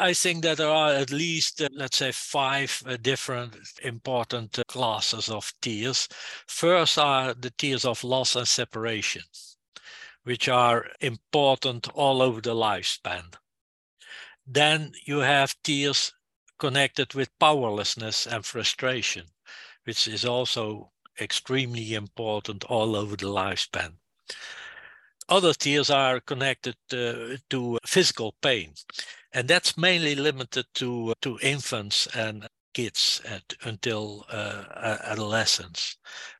I think that there are at least, uh, let's say, five uh, different important uh, classes of tears. First are the tears of loss and separation, which are important all over the lifespan. Then you have tears connected with powerlessness and frustration, which is also extremely important all over the lifespan. Other tears are connected uh, to physical pain, and that's mainly limited to to infants and kids at, until uh, adolescence.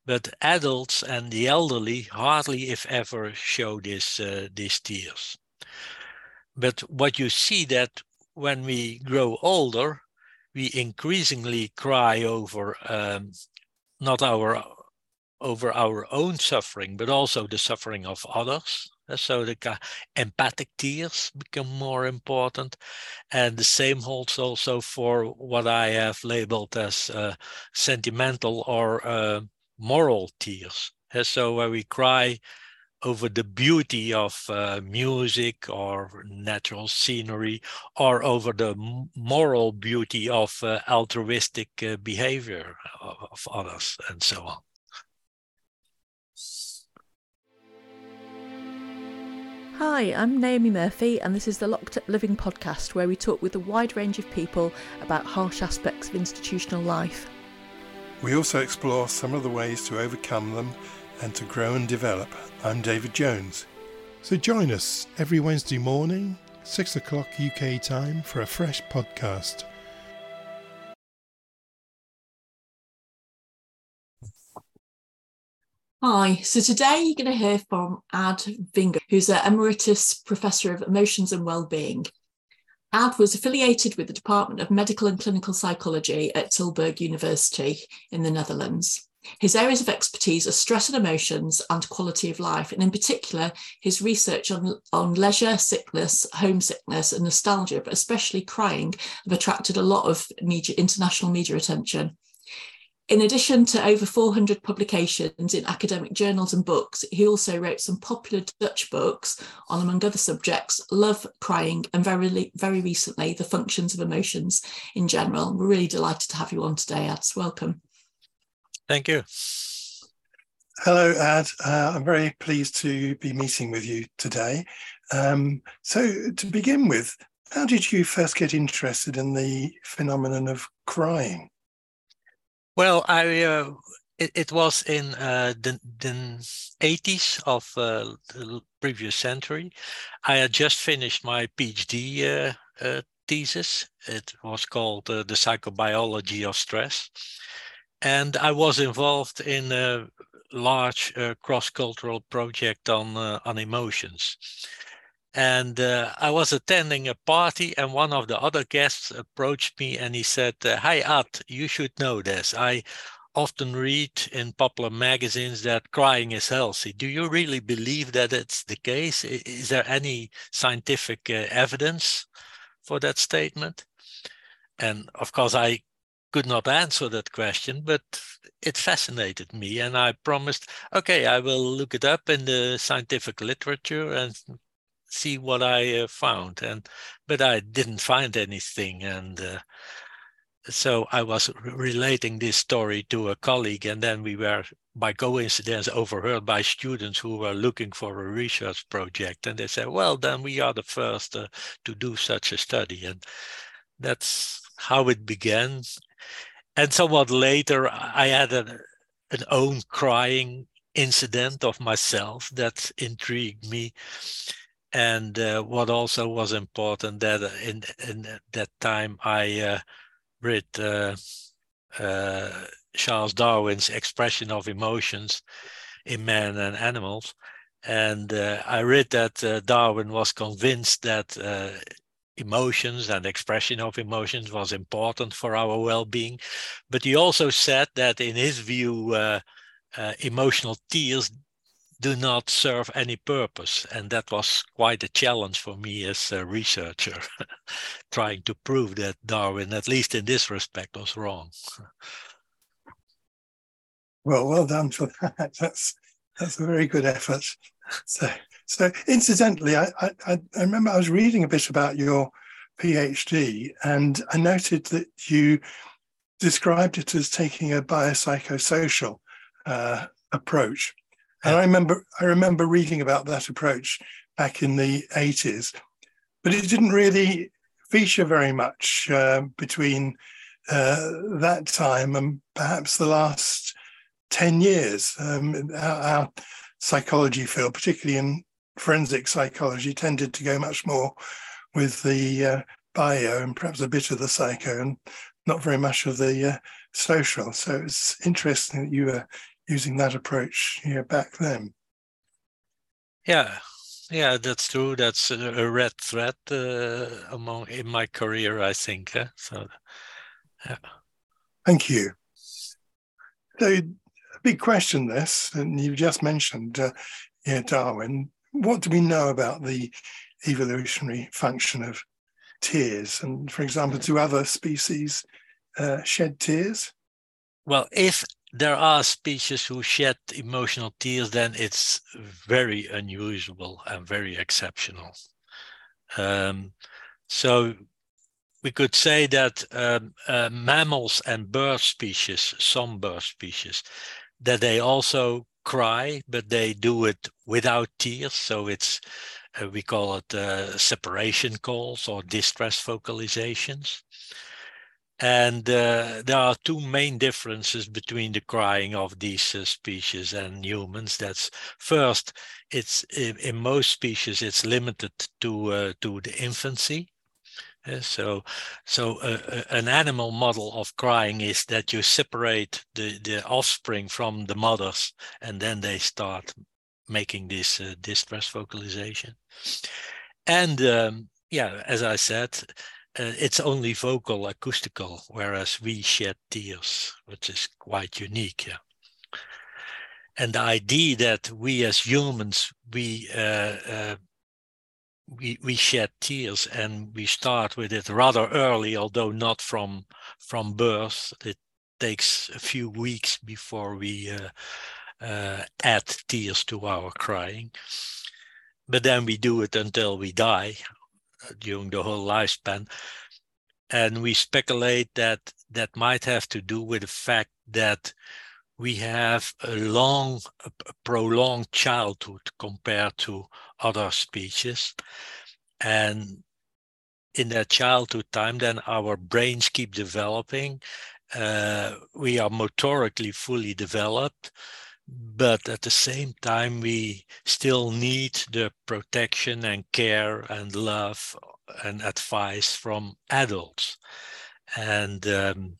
But adults and the elderly hardly, if ever, show this uh, these tears. But what you see that when we grow older, we increasingly cry over um, not our over our own suffering, but also the suffering of others. So the empathic tears become more important. And the same holds also for what I have labeled as uh, sentimental or uh, moral tears. So where we cry over the beauty of uh, music or natural scenery or over the moral beauty of uh, altruistic uh, behavior of, of others and so on. Hi, I'm Naomi Murphy, and this is the Locked Up Living podcast where we talk with a wide range of people about harsh aspects of institutional life. We also explore some of the ways to overcome them and to grow and develop. I'm David Jones. So join us every Wednesday morning, 6 o'clock UK time, for a fresh podcast. Hi, so today you're going to hear from Ad Vinger, who's an Emeritus Professor of Emotions and Wellbeing. Ad was affiliated with the Department of Medical and Clinical Psychology at Tilburg University in the Netherlands. His areas of expertise are stress and emotions and quality of life, and in particular, his research on, on leisure, sickness, homesickness, and nostalgia, but especially crying, have attracted a lot of media, international media attention. In addition to over 400 publications in academic journals and books, he also wrote some popular Dutch books on, among other subjects, love, crying, and very, very recently, the functions of emotions in general. We're really delighted to have you on today, Ads. Welcome. Thank you. Hello, Ad. Uh, I'm very pleased to be meeting with you today. Um, so, to begin with, how did you first get interested in the phenomenon of crying? Well, I uh, it, it, was in uh, the, the 80s of uh, the previous century. I had just finished my PhD uh, uh, thesis. It was called uh, The Psychobiology of Stress. And I was involved in a large cross-cultural project on, on emotions and uh, I was attending a party, and one of the other guests approached me and he said, uh, "Hi, Ad, you should know this. I often read in popular magazines that crying is healthy. Do you really believe that it's the case? Is there any scientific uh, evidence for that statement?" And of course, I could not answer that question, but it fascinated me, and I promised, "Okay, I will look it up in the scientific literature and see what I uh, found. And but I didn't find anything, and uh, so I was relating this story to a colleague, and then we were by coincidence overheard by students who were looking for a research project, and they said, "Well, then we are the first uh, to do such a study," and that's how it began. And somewhat later, I had an, an own crying incident of myself that intrigued me and uh, what also was important that in in that time I uh, read uh, uh, Charles Darwin's expression of emotions in man and animals, and uh, I read that uh, Darwin was convinced that emotions and expression of emotions was important for our well-being, but he also said that in his view. emotional tears do not serve any purpose. And that was quite a challenge for me as a researcher, trying to prove that Darwin, at least in this respect, was wrong. Well, well done for that. That's that's a very good effort. So, so incidentally, I, I I remember I was reading a bit about your PhD, and I noted that you described it as taking a biopsychosocial uh, approach. And I remember I remember reading about that approach back in the 80s, but it didn't really feature very much uh, between uh, that time and perhaps the last 10 years. Um, our, our, psychology field, particularly in forensic psychology, tended to go much more with the uh, bio and perhaps a bit of the psycho and not very much of the uh, social. So it's interesting that you were using that approach here back then. Yeah, yeah, that's true. That's a, red thread uh, among in my career, I think. Eh? So, yeah. Thank you. So, a big question. This, and you just mentioned, uh, yeah, Darwin. What do we know about the evolutionary function of tears? And for example, do other species uh, shed tears? Well, if there are species who shed emotional tears, then it's very unusual and very exceptional. Um, so we could say that um, uh, mammals and bird species, some bird species, that they also cry, but they do it without tears. So it's uh, we call it uh, separation calls or distress vocalizations. And uh, there are two main differences between the crying of these uh, species and humans. That's first, it's in, in most species it's limited to uh, to the infancy. Uh, so, so uh, uh, an animal model of crying is that you separate the the offspring from the mothers, and then they start making this distress vocalization. And um, yeah, as I said, uh, it's only vocal acoustical, whereas we shed tears, which is quite unique. Yeah. And the idea that we as humans, we uh, uh, we we shed tears and we start with it rather early, although not from from birth. It takes a few weeks before we uh, uh, add tears to our crying. But then we do it until we die, during the whole lifespan. And we speculate that that might have to do with the fact that we have a long, a prolonged childhood compared to other species. And in that childhood time, then our brains keep developing. Uh, we are motorically fully developed but at the same time we still need the protection and care and love and advice from adults. And um,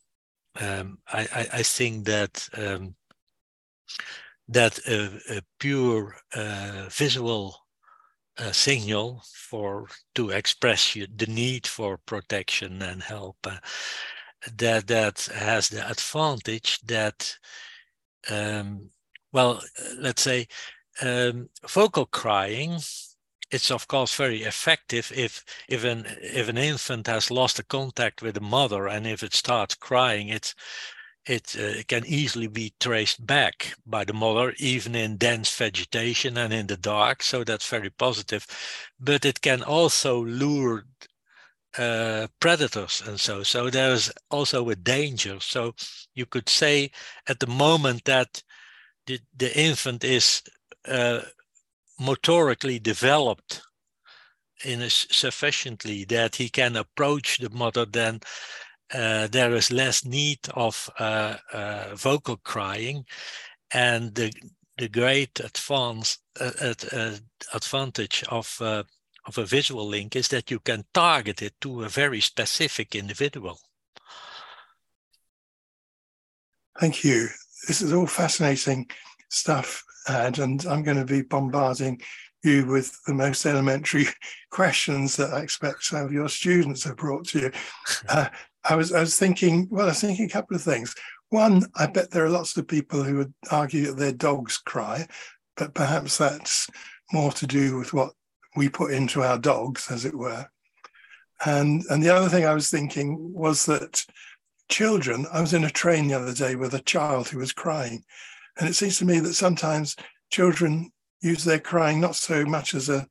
um, I, I, think that um, that a, a pure uh, visual uh, signal for to express you, the need for protection and help uh, that that has the advantage that um, well, uh, let's say um, vocal crying it's of course very effective if if an if an infant has lost a contact with the mother and if it starts crying it's it, uh, can easily be traced back by the mother even in dense vegetation and in the dark so that's very positive. But it can also lure uh, predators and so so there's also a danger. So you could say at the moment that the, the infant is uh, motorically developed in a sufficiently that he can approach the mother, then uh, there is less need of uh, uh, vocal crying, and the the great advance uh, advantage of uh, of a visual link is that you can target it to a very specific individual. Thank you this is all fascinating stuff, Ad, and I'm going to be bombarding you with the most elementary questions that I expect some of your students have brought to you. Uh, I was I was thinking, well, I was thinking a couple of things. One, I bet there are lots of people who would argue that their dogs cry, but perhaps that's more to do with what we put into our dogs, as it were. And and the other thing I was thinking was that children. I was in a train the other day with a child who was crying. And it seems to me that sometimes children use their crying not so much as a,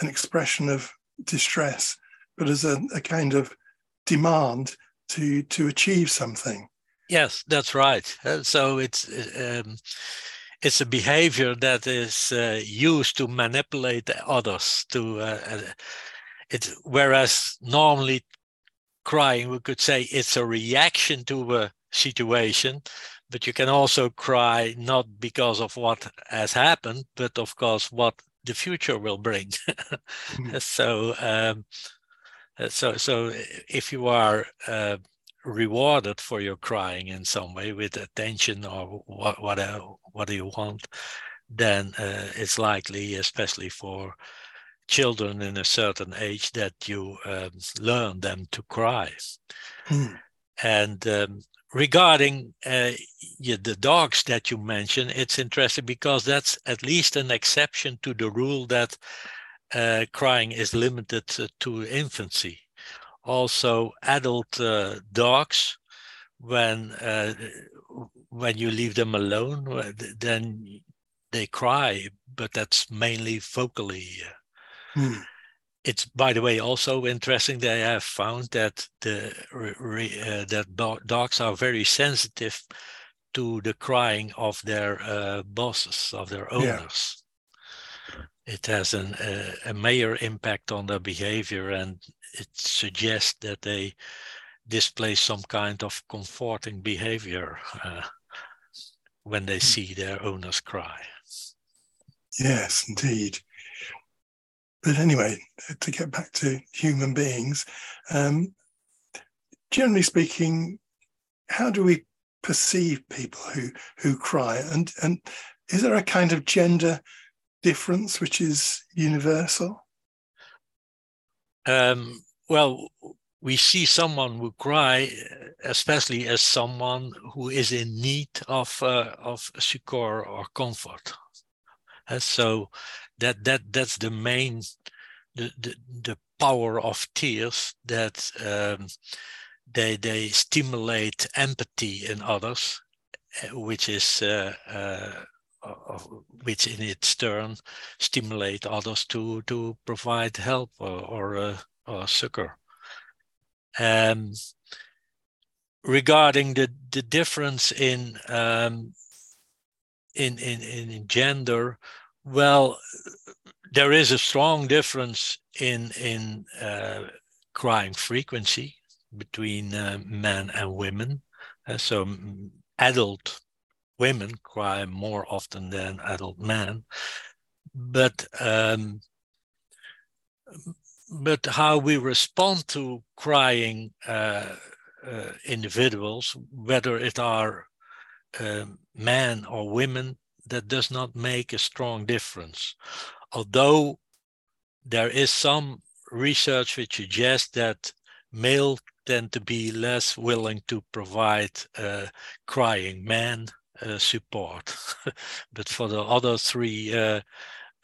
an expression of distress, but as a, a kind of demand to to achieve something. Yes, that's right. Uh, so it's um, it's a behavior that is uh, used to manipulate others. To uh, uh it, whereas normally crying, we could say it's a reaction to a situation, but you can also cry not because of what has happened, but of course what the future will bring. mm. So, um, so, so if you are uh, rewarded for your crying in some way with attention or what, what, what do you want, then uh, it's likely, especially for children in a certain age, that you um, learn them to cry. Mm. And um, regarding uh, the dogs that you mentioned, it's interesting because that's at least an exception to the rule that uh, crying is limited to infancy. Also, adult uh, dogs, when uh, when you leave them alone, uh, then they cry, but that's mainly vocally. Hmm it's by the way also interesting that I have found that the uh, that dogs are very sensitive to the crying of their uh, bosses of their owners. Yeah. It has an, uh, a major impact on their behavior, and it suggests that they display some kind of comforting behavior uh, when they hmm. see their owners cry. Yes, indeed. But anyway, to get back to human beings, um, generally speaking, how do we perceive people who who cry? And and is there a kind of gender difference which is universal? Um, well, we see someone who cry, especially as someone who is in need of uh, of succor or comfort. And so that that that's the main the the, the power of tears that um, they they stimulate empathy in others, eh, which is uh, uh, which in its turn stimulate others to to provide help or or, uh, or succor. Um, regarding the the difference in um, in, in in gender, well, there is a strong difference in in uh, crying frequency between uh, men and women. Uh, so adult women cry more often than adult men, but um, but how we respond to crying uh, uh, individuals, whether it are um, men or women, that does not make a strong difference. Although there is some research which suggests that male tend to be less willing to provide uh, crying man uh, support. but for the other three uh,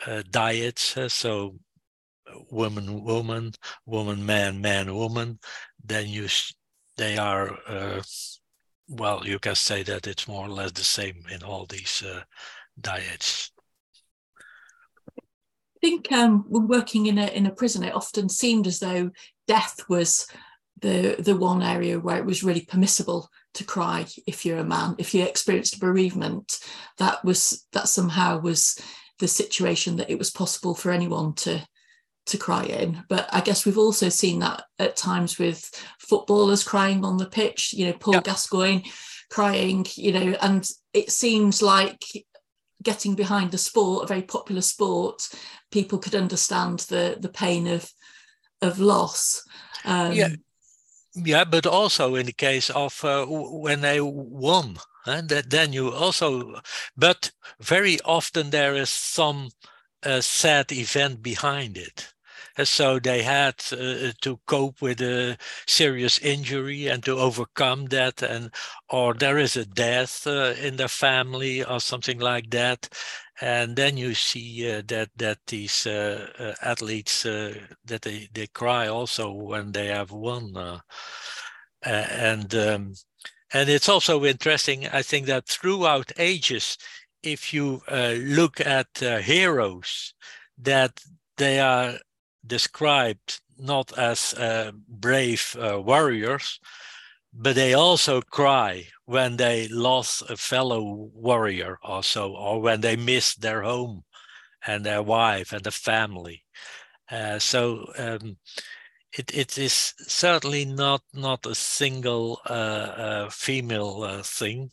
uh dyads, uh, so woman, woman, woman, man, man, woman, then you they are uh, well, you can say that it's more or less the same in all these uh, dyads. I think um, when working in a in a prison, it often seemed as though death was the the one area where it was really permissible to cry if you're a man. If you experienced bereavement, that was that somehow was the situation that it was possible for anyone to to cry in. But I guess we've also seen that at times with footballers crying on the pitch, you know, Paul yep. Gascoigne crying, you know, and it seems like getting behind the sport, a very popular sport, people could understand the the pain of of loss. Um, yeah. Yeah, but also in the case of uh, when they won, and that then you also, but very often there is some uh, sad event behind it. And so they had uh, to cope with a serious injury and to overcome that, and or there is a death uh, in their family or something like that, and then you see uh, that that these uh, uh, athletes uh, that they they cry also when they have won, and um, and it's also interesting. I think that throughout ages, if you look at heroes, that they are described not as uh, brave uh, warriors, but they also cry when they lost a fellow warrior or so, or when they miss their home and their wife and the family. Uh, so um, it, it is certainly not not a single uh, uh, female uh, thing.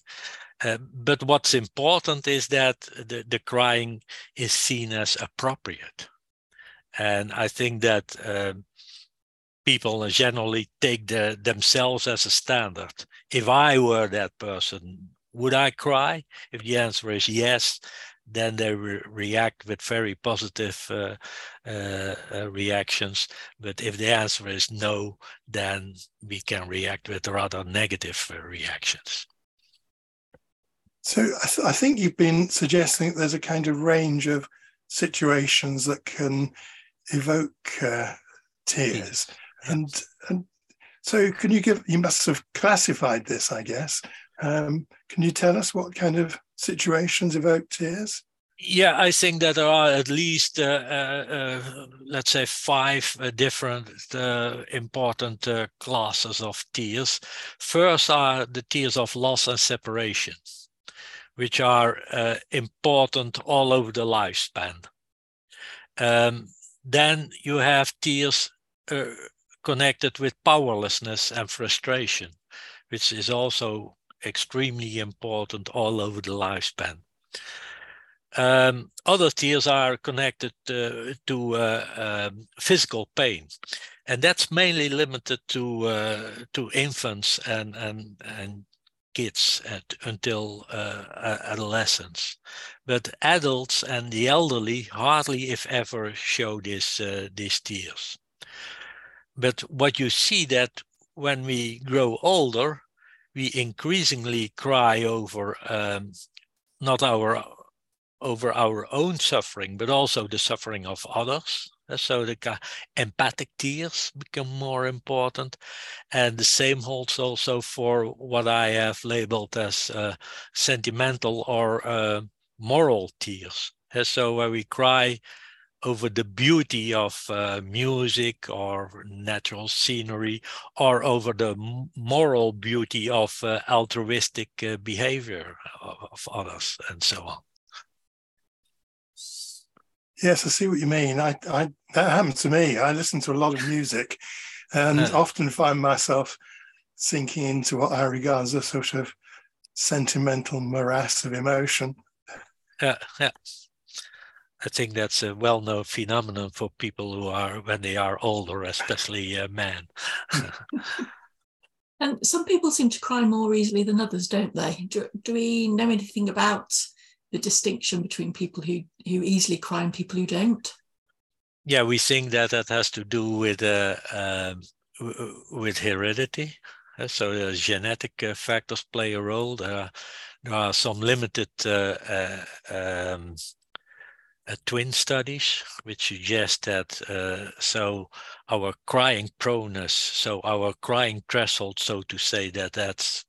Uh, but what's important is that the, the crying is seen as appropriate. And I think that um, people generally take the, themselves as a standard. If I were that person, would I cry? If the answer is yes, then they re react with very positive uh, uh, uh, reactions. But if the answer is no, then we can react with rather negative uh, reactions. So I, th I, think you've been suggesting there's a kind of range of situations that can evoke uh, tears, and and so can you give? You must have classified this, I guess. Um, can you tell us what kind of situations evoke tears? Yeah, I think that there are at least, uh, uh, uh, let's say, five uh, different uh, important uh, classes of tears. First are the tears of loss and separation, which are important all over the lifespan. Um, then you have tears connected with powerlessness and frustration, which is also extremely important all over the lifespan. Um, other tears are connected uh, to uh, um, physical pain, and that's mainly limited to uh, to infants and and and kids at, until uh, adolescence. But adults and the elderly hardly, if ever, show this uh, these tears. But what you see that when we grow older, we increasingly cry over um, not our over our own suffering, but also the suffering of others. So the empathic tears become more important. And the same holds also for what I have labeled as uh, sentimental or uh, moral tears. So where we cry over the beauty of uh, music or natural scenery or over the moral beauty of uh, altruistic uh, behavior of, of others and so on. Yes, I see what you mean. I, I that happened to me. I listen to a lot of music, and often find myself sinking into what I regard as a sort of sentimental morass of emotion. Yeah, yeah. I think that's a well-known phenomenon for people who are when they are older, especially uh, men. and some people seem to cry more easily than others, don't they? Do, do we know anything about the distinction between people who who easily cry and people who don't? Yeah, we think that that has to do with uh, uh, with heredity. Uh, so the genetic uh, factors play a role. There are, there are some limited uh, uh, um, twin studies which suggest that so our crying proneness, so our crying threshold, so to say, that that's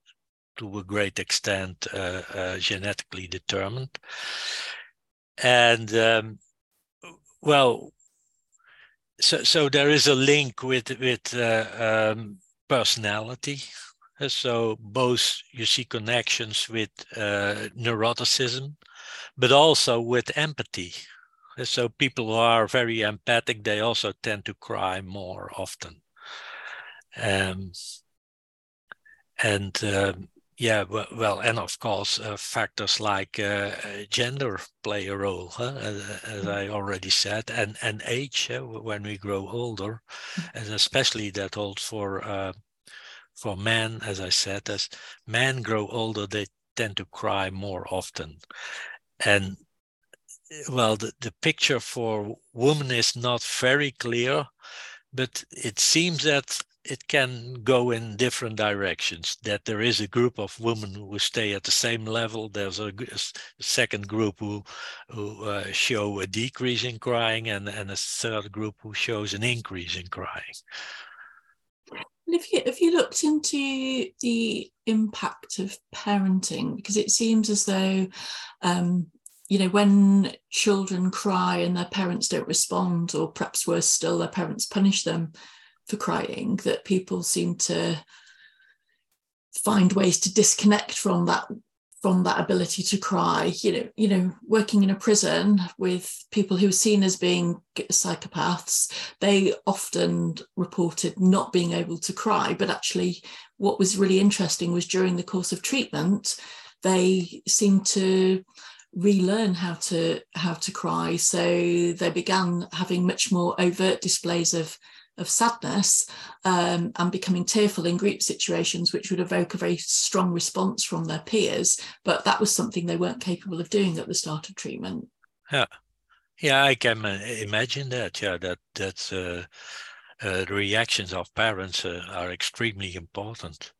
to a great extent uh, uh, genetically determined. And um, well, so so there is a link with with uh, um, personality. So both you see connections with neuroticism, but also with empathy. So people who are very empathic, they also tend to cry more often. Um, and um, yeah, well, and of course, uh, factors like uh, gender play a role, huh? as, as, I already said, and and age uh, when we grow older, and especially that holds for uh, for men, as I said, as men grow older, they tend to cry more often, and well, the, the picture for women is not very clear, but it seems that it can go in different directions. That there is a group of women who stay at the same level. There's a, second group who who uh, show a decrease in crying, and and a third group who shows an increase in crying. if you if you looked into the impact of parenting, because it seems as though um, you know, when children cry and their parents don't respond, or perhaps worse still, their parents punish them for crying, that people seem to find ways to disconnect from that from that ability to cry. You know you know working in a prison with people who are seen as being psychopaths they often reported not being able to cry. But actually what was really interesting was during the course of treatment they seemed to relearn how to how to cry. So they began having much more overt displays of of sadness um, and becoming tearful in group situations, which would evoke a very strong response from their peers. But that was something they weren't capable of doing at the start of treatment. Yeah, yeah, I can imagine that. Yeah, that that's uh, uh, the reactions of parents uh, are extremely important.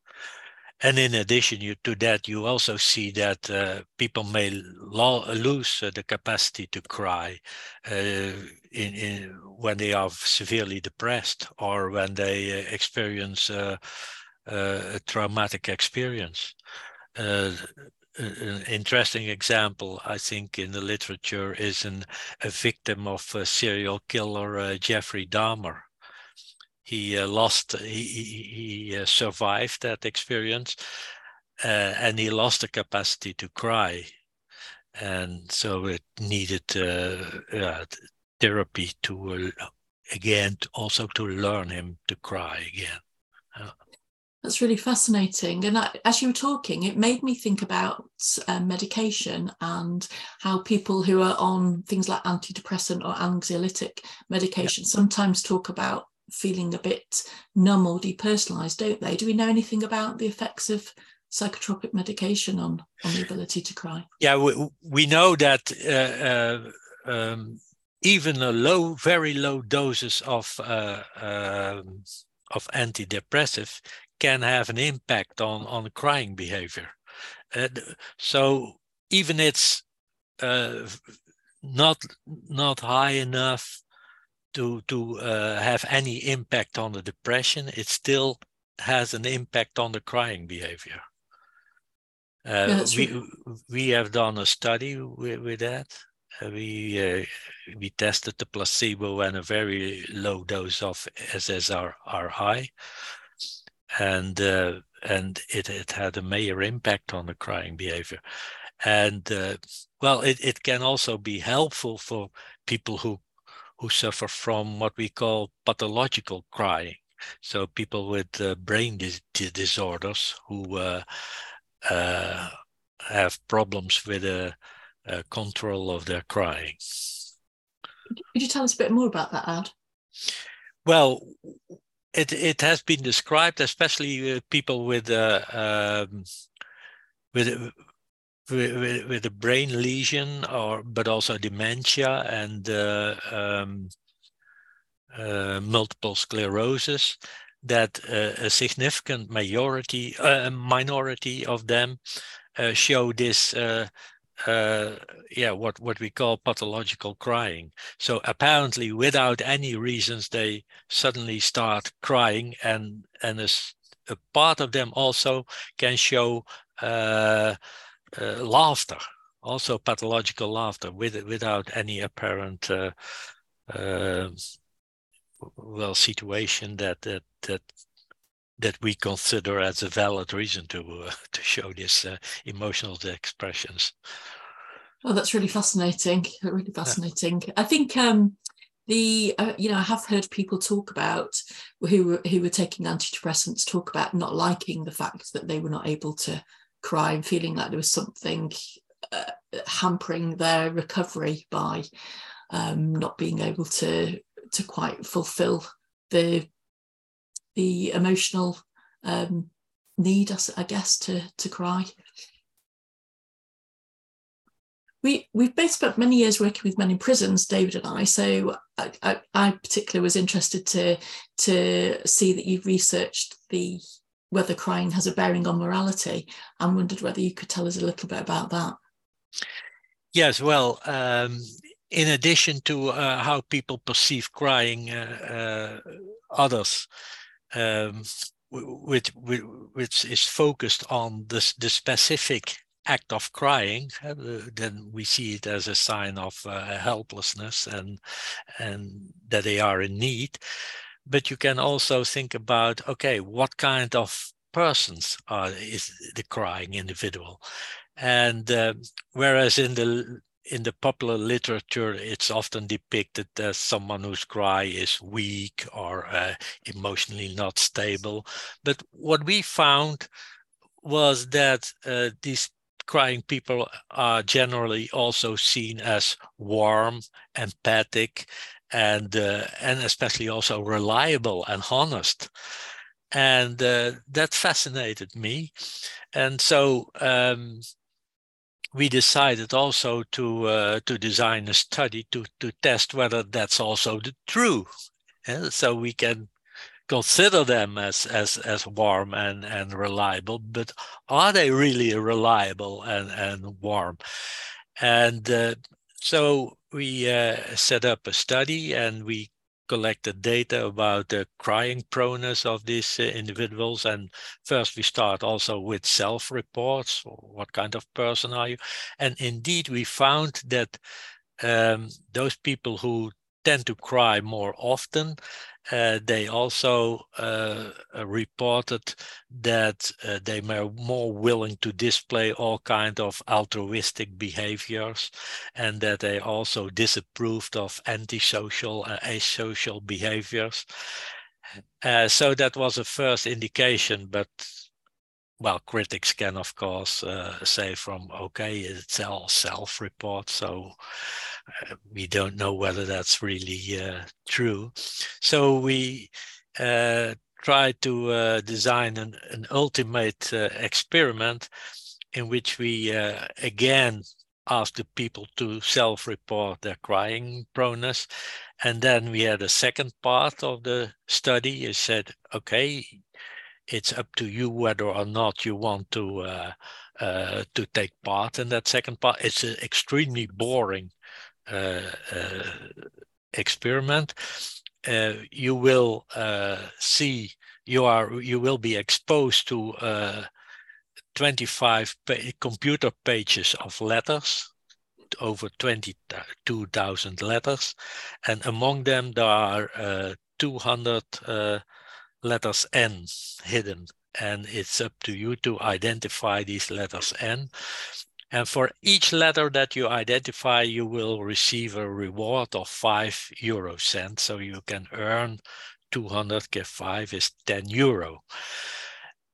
And in addition you, to that, you also see that uh, people may lo- lose uh, the capacity to cry uh, in, in, when they are severely depressed or when they uh, experience uh, uh, a traumatic experience. an interesting example, I think, in the literature is an, a victim of serial killer Jeffrey Dahmer he uh, lost he, he uh, survived that experience uh, and he lost the capacity to cry. And so it needed uh, therapy to uh, again also to learn him to cry again. That's really fascinating. And I, as you were talking, it made me think about uh, medication and how people who are on things like antidepressant or anxiolytic medication sometimes talk about feeling a bit numb or depersonalized, don't they? Do we know anything about the effects of psychotropic medication on, on the ability to cry? Yeah, we, we know that uh, uh, um, even a low, very low doses of uh, um, of antidepressive can have an impact on on crying behavior. so even it's uh, not not high enough to to uh, have any impact on the depression, it still has an impact on the crying behavior. Uh, yeah, we we have done a study with, with that. Uh, we uh, we tested the placebo and a very low dose of SSRI, and uh, and it, it had a major impact on the crying behavior. And uh, well, it, it can also be helpful for people who who suffer from what we call pathological crying. So people with uh, brain dis- disorders who uh, uh, have problems with the uh, control of their crying. Could you tell us a bit more about that, Ad? Well, it it has been described, especially people with uh, um, with with, with a brain lesion or but also dementia and uh, um, uh, multiple sclerosis that uh, a significant majority uh, minority of them uh, show this uh, yeah what what we call pathological crying. So apparently without any reasons they suddenly start crying and and a, a part of them also can show uh, laughter, also pathological laughter, with, without any apparent uh, uh, well situation that that that that we consider as a valid reason to uh, to show these uh, emotional expressions. Oh, that's really fascinating. Really fascinating. Yeah. I think um, the uh, you know I have heard people talk about who who were taking antidepressants talk about not liking the fact that they were not able to crying, feeling like there was something uh, hampering their recovery by um, not being able to to quite fulfill the the emotional um, need, I guess, to to cry. We we've both spent many years working with men in prisons, David and I. So I, I, I particularly was interested to to see that you've researched the whether crying has a bearing on morality and wondered whether you could tell us a little bit about that. Yes, well, um, in addition to uh, how people perceive crying, uh, uh, others, um, which, which is focused on the, the specific act of crying, uh, then we see it as a sign of uh, helplessness and and that they are in need. But you can also think about, okay, what kind of persons are is the crying individual, and uh, whereas in the in the popular literature, it's often depicted as someone whose cry is weak or uh, emotionally not stable. But what we found was that uh, these crying people are generally also seen as warm, empathic, and uh, and especially also reliable and honest. And uh, that fascinated me. And so um, we decided also to uh, to design a study to to test whether that's also the true. So we can consider them as as as warm and and reliable, but are they really reliable and and warm? And uh, so we uh, set up a study and we collected data about the crying proneness of these uh, individuals. And first, we start also with self reports. What kind of person are you? And indeed, we found that um, those people who tend to cry more often uh, they also uh, uh, reported that uh, they were more willing to display all kind of altruistic behaviors and that they also disapproved of antisocial and asocial behaviors. Uh, so that was a first indication, but well, critics can of course uh, say from okay, it's all self-report, so uh, we don't know whether that's really uh, true. So we uh, tried to uh, design an, an ultimate uh, experiment in which we again asked the people to self-report their crying proneness, and then we had a second part of the study. It said, okay, it's up to you whether or not you want to uh, uh, to take part in that second part. It's an extremely boring uh, uh Uh, uh, experiment. Uh, you will uh, see you are you will be exposed to uh, 25 pa computer pages of letters over 22,000 letters and among them there are 200 letters N hidden. And it's up to you to identify these letters N. And for each letter that you identify, you will receive a reward of five euro cents. So you can earn 200 get five is 10 euro.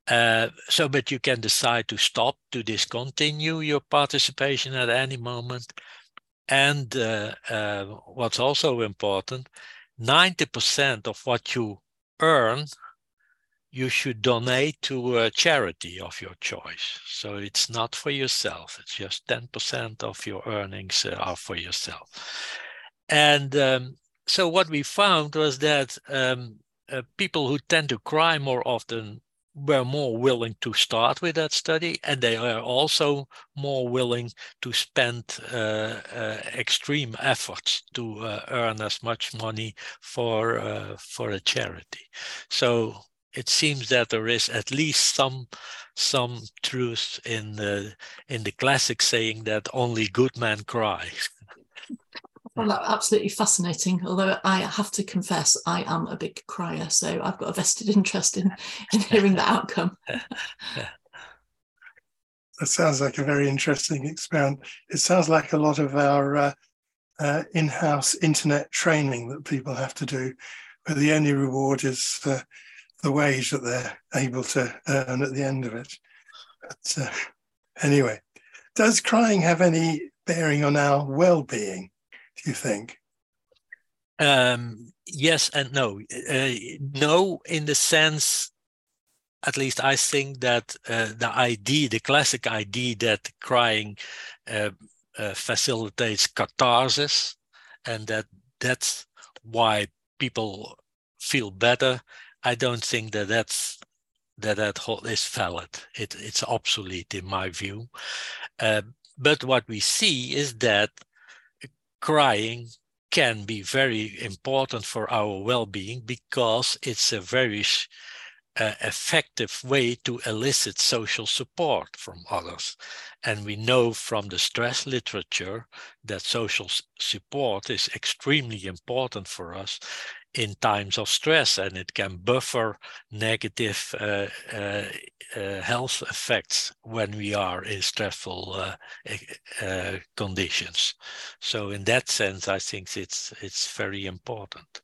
Uh, so, but you can decide to stop, to discontinue your participation at any moment. And uh, uh, what's also important, 90% of what you earn, you should donate to a charity of your choice. So it's not for yourself, it's just 10% of your earnings uh, are for yourself. And um, so what we found was that um, uh, people who tend to cry more often were more willing to start with that study, and they are also more willing to spend uh, uh, extreme efforts to uh, earn as much money for uh, for a charity. So it seems that there is at least some some truth in the in the classic saying that only good men cry. Well, absolutely fascinating. Although I have to confess, I am a big crier, so I've got a vested interest in, in hearing the outcome. That sounds like a very interesting experiment. It sounds like a lot of our uh, uh, in-house internet training that people have to do, where the only reward is uh, the wage that they're able to earn at the end of it. But, uh, anyway, does crying have any bearing on our well-being? Do you think? Um, yes and no. Uh, no, in the sense, at least I think that uh, the idea, the classic idea that crying uh, uh, facilitates catharsis, and that that's why people feel better. I don't think that that's that that is valid. It, it's obsolete in my view. Uh, but what we see is that crying can be very important for our well-being because it's a very uh, effective way to elicit social support from others. And we know from the stress literature that social support is extremely important for us in times of stress and it can buffer negative uh, uh, uh, health effects when we are in stressful uh, uh, conditions. So in that sense, I think it's it's very important.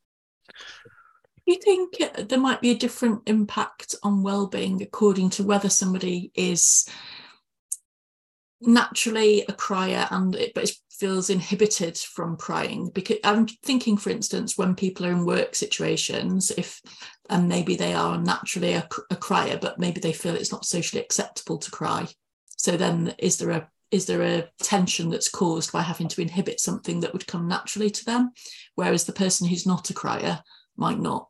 You think there might be a different impact on well-being according to whether somebody is naturally a crier and it, but it feels inhibited from crying because i'm thinking for instance when people are in work situations if and maybe they are naturally a, a crier but maybe they feel it's not socially acceptable to cry. So then is there a is there a tension that's caused by having to inhibit something that would come naturally to them? Whereas the person who's not a crier might not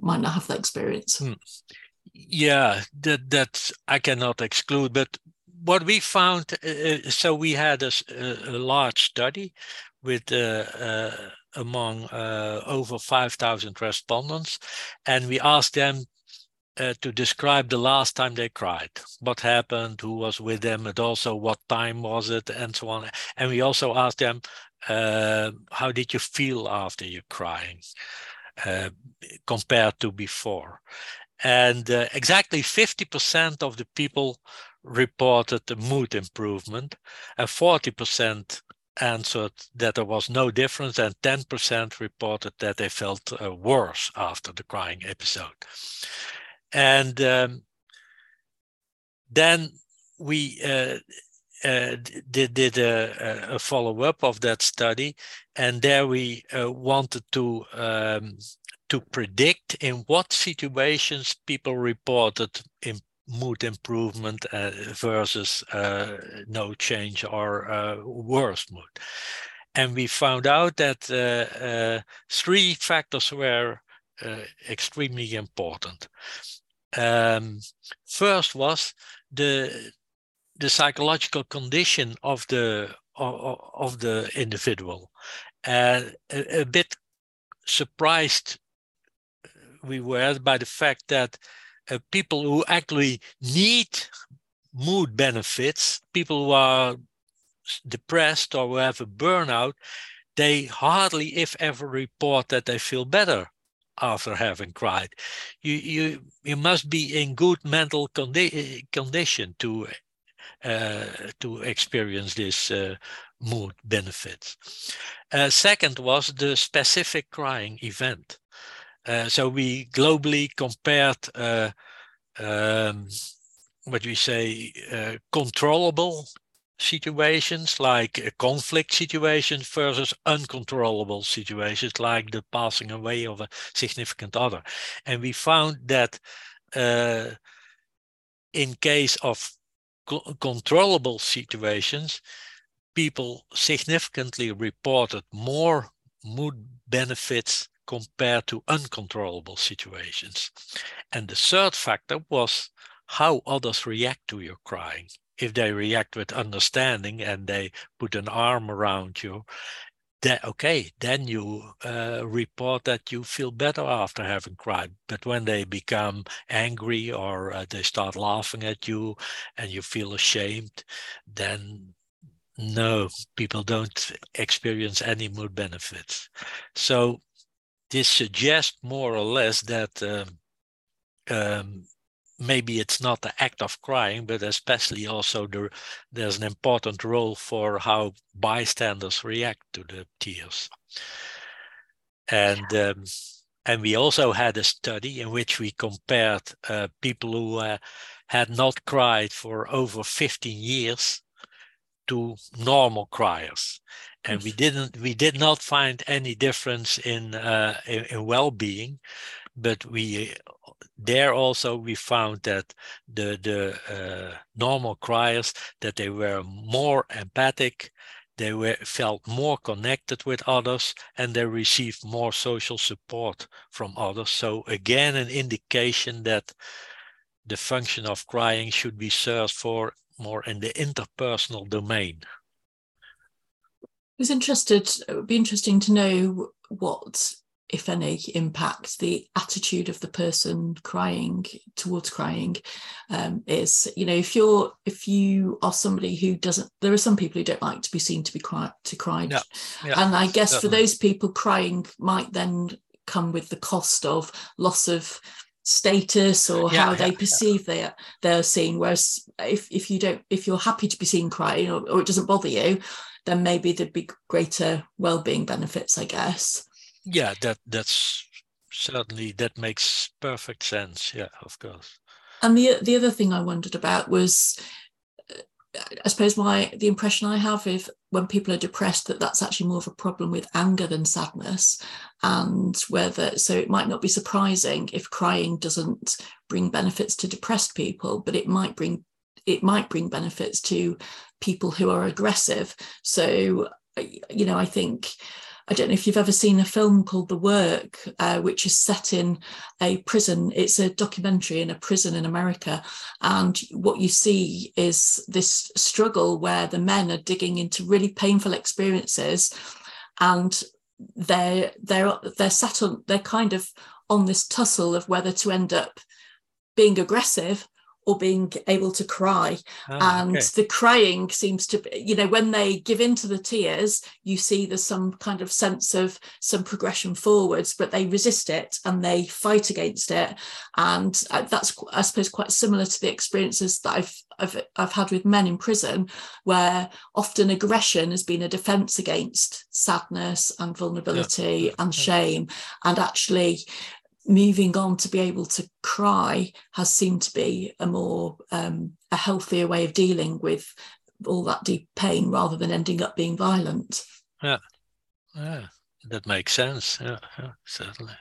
might not have that experience. Hmm. yeah that that i cannot exclude but what we found, uh, uh, so we had a, a large study with uh, uh, among uh, over 5,000 respondents, and we asked them uh, to describe the last time they cried, what happened, who was with them, and also what time was it, and so on. And we also asked them, how did you feel after you crying? compared to before. And exactly 50% of the people reported a mood improvement, and 40% answered that there was no difference, and 10% reported that they felt uh, worse after the crying episode. And um, then we uh, uh, did, did a, a follow up of that study, and there we uh, wanted to um, to predict in what situations people reported in mood improvement uh, versus uh, no change or uh, worse mood. And we found out that uh, uh, three factors were uh, extremely important. Um, first was the the psychological condition of the of, of the individual. A, a bit surprised we were by the fact that people who actually need mood benefits, people who are depressed or who have a burnout, they hardly, if ever, report that they feel better after having cried. You you you must be in good mental condi- condition to uh, to experience this uh, mood benefits. Uh, second was the specific crying event. Uh, so we globally compared uh, um, what we say uh, controllable situations like conflict situations versus uncontrollable situations like the passing away of a significant other. And we found that uh, in case of co controllable situations, people significantly reported more mood benefits compared to uncontrollable situations. And the third factor was how others react to your crying. If they react with understanding and they put an arm around you, that okay, then you uh, report that you feel better after having cried. But when they become angry or uh, they start laughing at you and you feel ashamed, then no, people don't experience any mood benefits. So this suggests more or less that um, um, maybe it's not the act of crying, but especially also the, there's an important role for how bystanders react to the tears. And um, and we also had a study in which we compared uh, people who uh, had not cried for over 15 years to normal criers. And we didn't we did not find any difference in uh, in, in, well-being but we there also we found that the the uh, normal criers that they were more empathic they were felt more connected with others and they received more social support from others. So again an indication that the function of crying should be served for more in the interpersonal domain was interested, it would be interesting to know what if any, impact the attitude of the person crying towards crying um, is. You know, if you're if you are somebody who doesn't, there are some people who don't like to be seen to be cry to cry, yeah. Yeah. and I guess for those people, crying might then come with the cost of loss of status or yeah, how they perceive their their scene whereas if, if you don't if you're happy to be seen crying or, or it doesn't bother you then maybe there'd be greater well-being benefits i guess. Yeah that that's certainly that makes perfect sense. Yeah of course. And the the other thing i wondered about was uh, I suppose my the impression I have is when people are depressed that that's actually more of a problem with anger than sadness, and whether so it might not be surprising if crying doesn't bring benefits to depressed people, but it might bring it might bring benefits to people who are aggressive. So you know I think I don't know if you've ever seen a film called The Work, uh, which is set in a prison. It's a documentary in a prison in America. And what you see is this struggle where the men are digging into really painful experiences and they're they're they're sat on they're kind of on this tussle of whether to end up being aggressive or being able to cry. Ah, and okay. the crying seems to be, you know, when they give in to the tears, you see there's some kind of sense of some progression forwards, but they resist it and they fight against it. And uh, that's, I suppose, quite similar to the experiences that I've I've, I've had with men in prison, where often aggression has been a defense against sadness and vulnerability yeah. and shame. And actually, moving on to be able to cry has seemed to be a more um, a healthier way of dealing with all that deep pain rather than ending up being violent. Yeah. Yeah. That makes sense. Yeah, yeah certainly.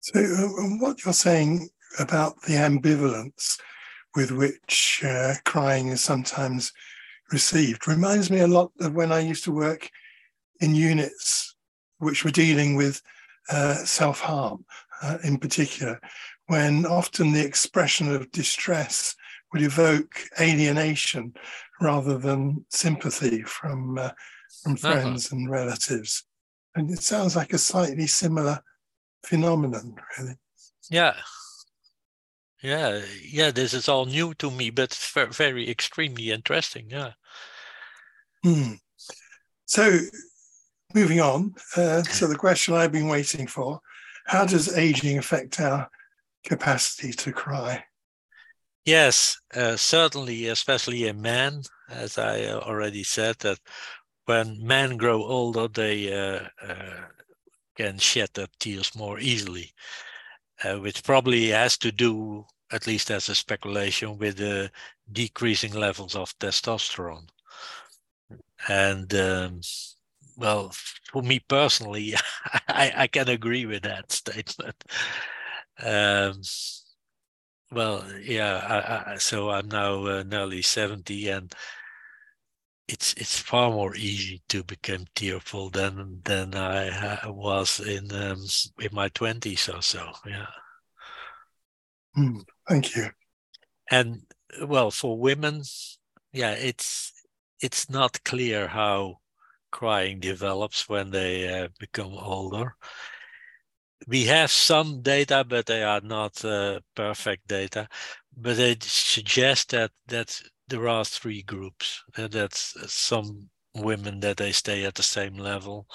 So uh, what you're saying about the ambivalence with which uh, crying is sometimes received reminds me a lot of when i used to work in units which were dealing with uh, self harm uh, in particular, when often the expression of distress would evoke alienation rather than sympathy from, uh, from uh-huh. friends uh-huh. and relatives. And it sounds like a slightly similar phenomenon, really. Yeah. Yeah, yeah, this is all new to me, but very, very extremely interesting. Yeah. Hmm. So, moving on uh, to the question I've been waiting for how does aging affect our capacity to cry? Yes, uh, certainly, especially in men, as I uh, already said, that when men grow older, they uh, uh can shed their tears more easily, uh, which probably has to do, at least as a speculation, with the decreasing levels of testosterone. And um, well, for me personally, I, I can agree with that statement. Um, well, yeah, I, I, so I'm now uh, nearly 70 and it's it's far more easy to become tearful than than I was in um, in my 20s or so. Yeah. Mm, thank you. And well, for women, yeah, it's it's not clear how crying develops when they uh, become older. We have some data, but they are not uh, perfect data. But they suggest that that there are three groups. Uh, that's some women that they stay at the same level,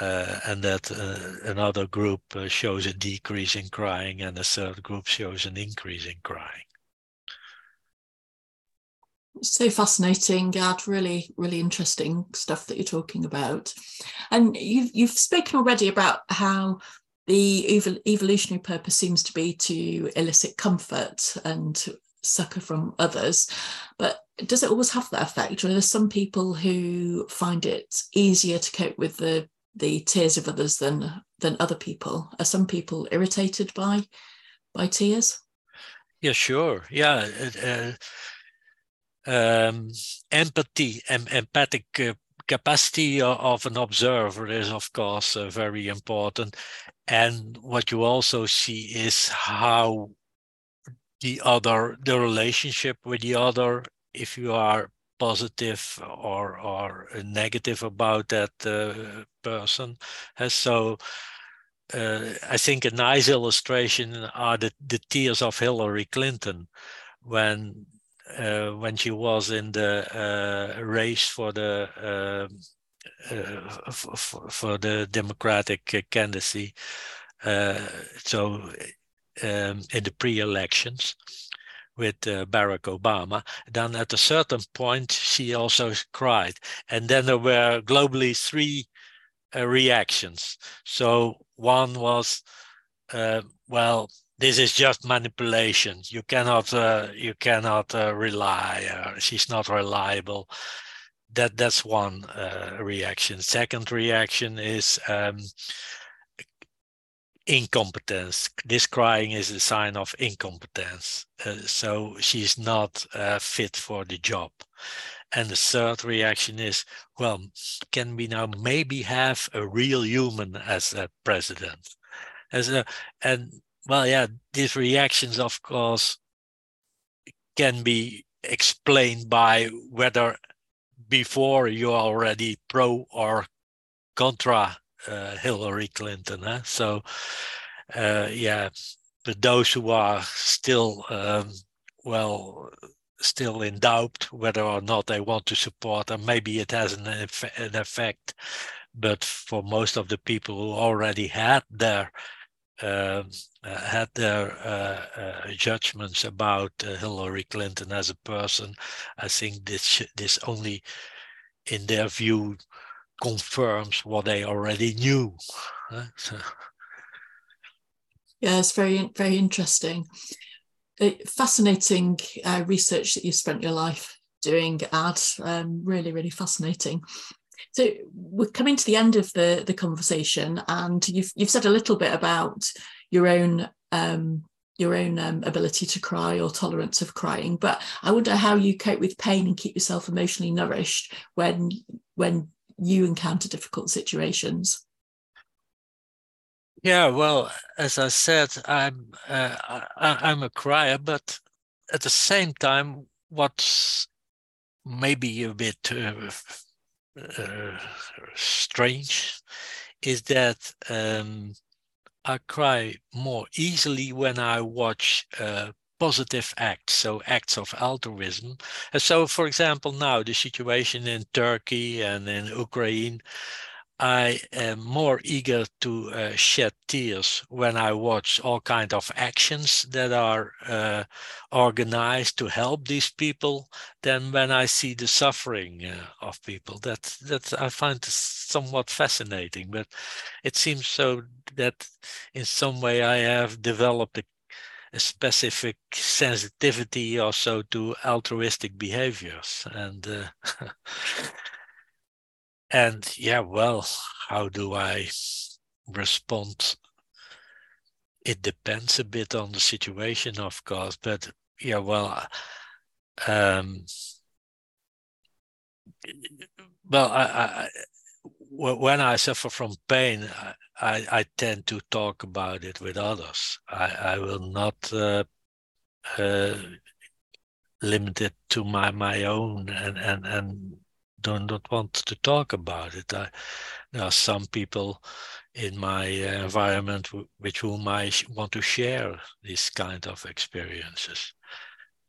uh, and that uh, another group uh, shows a decrease in crying, and a third group shows an increase in crying so fascinating and really really interesting stuff that you're talking about. And you've you've spoken already about how the evolutionary purpose seems to be to elicit comfort and succor from others. But does it always have that effect or are there some people who find it easier to cope with the the tears of others than than other people? Are some people irritated by by tears? Yeah sure. Yeah uh, um, empathy and empathic uh, capacity of an observer is of course uh, very important and what you also see is how the other the relationship with the other if you are positive or or negative about that uh, person. And so uh, I think a nice illustration are the, the tears of Hillary Clinton when uh, when she was in the uh, race for the uh, for, for, the Democratic candidacy. Uh, so um, in the pre-elections with uh, Barack Obama, then at a certain point she also cried, and then there were globally three reactions. So one was, well, this is just manipulation. You cannot uh, you cannot uh, rely. Uh, she's not reliable. That that's one uh, reaction. Second reaction is um, incompetence. This crying is a sign of incompetence. Uh, so she's not uh, fit for the job. And the third reaction is, well, can we now maybe have a real human as a president? As a, and well, yeah, these reactions, of course, can be explained by whether before you're already pro or contra uh, Hillary Clinton. Huh? So, uh, yeah, but those who are still, um, well, still in doubt whether or not they want to support, and maybe it has an, eff- an effect. But for most of the people who already had their had their uh, uh, judgments about Hillary Clinton as a person. I think this this only, in their view, confirms what they already knew. Yeah, it's very very interesting. fascinating uh, research that you spent your life doing, Ad. Um, really, really fascinating. So we're coming to the end of the the conversation, and you've you've said a little bit about your own um, your own um, ability to cry or tolerance of crying. But I wonder how you cope with pain and keep yourself emotionally nourished when when you encounter difficult situations. Yeah, well, as I said, I'm uh, I, am a crier, but at the same time, what's maybe a bit uh, uh, strange is that um, I cry more easily when I watch uh, positive acts, so acts of altruism. And so, for example, now the situation in Turkey and in Ukraine, I am more eager to uh, shed tears when I watch all kind of actions that are uh, organized to help these people than when I see the suffering uh, of people. That that I find somewhat fascinating. But it seems so that in some way I have developed a, a specific sensitivity also to altruistic behaviors and. And yeah, well, how do I respond? It depends a bit on the situation, of course, but yeah, well, um, well, I, I, when I suffer from pain, I, I, tend to talk about it with others. I, I will not uh, uh, limit it to my my own and and and don't not want to talk about it. I, there are some people in my environment with whom I want to share these kind of experiences.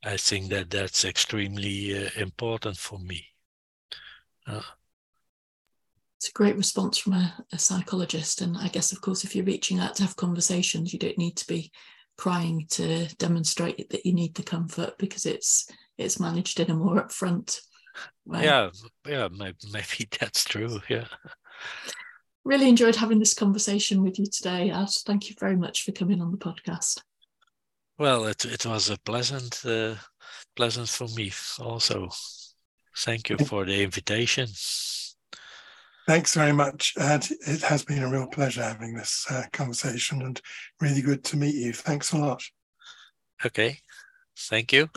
I think that that's extremely uh, important for me. Uh, it's a great response from a, a, psychologist. And I guess, of course, if you're reaching out to have conversations, you don't need to be crying to demonstrate that you need the comfort because it's it's managed in a more upfront Right. Yeah, yeah, maybe, maybe that's true. Yeah. Really enjoyed having this conversation with you today, Ad. Thank you very much for coming on the podcast. Well, it it was a pleasant uh, pleasant for me also. Thank you for the invitation. Thanks very much, Ad. It has been a real pleasure having this uh, conversation and really good to meet you. Thanks a lot. Okay. Thank you.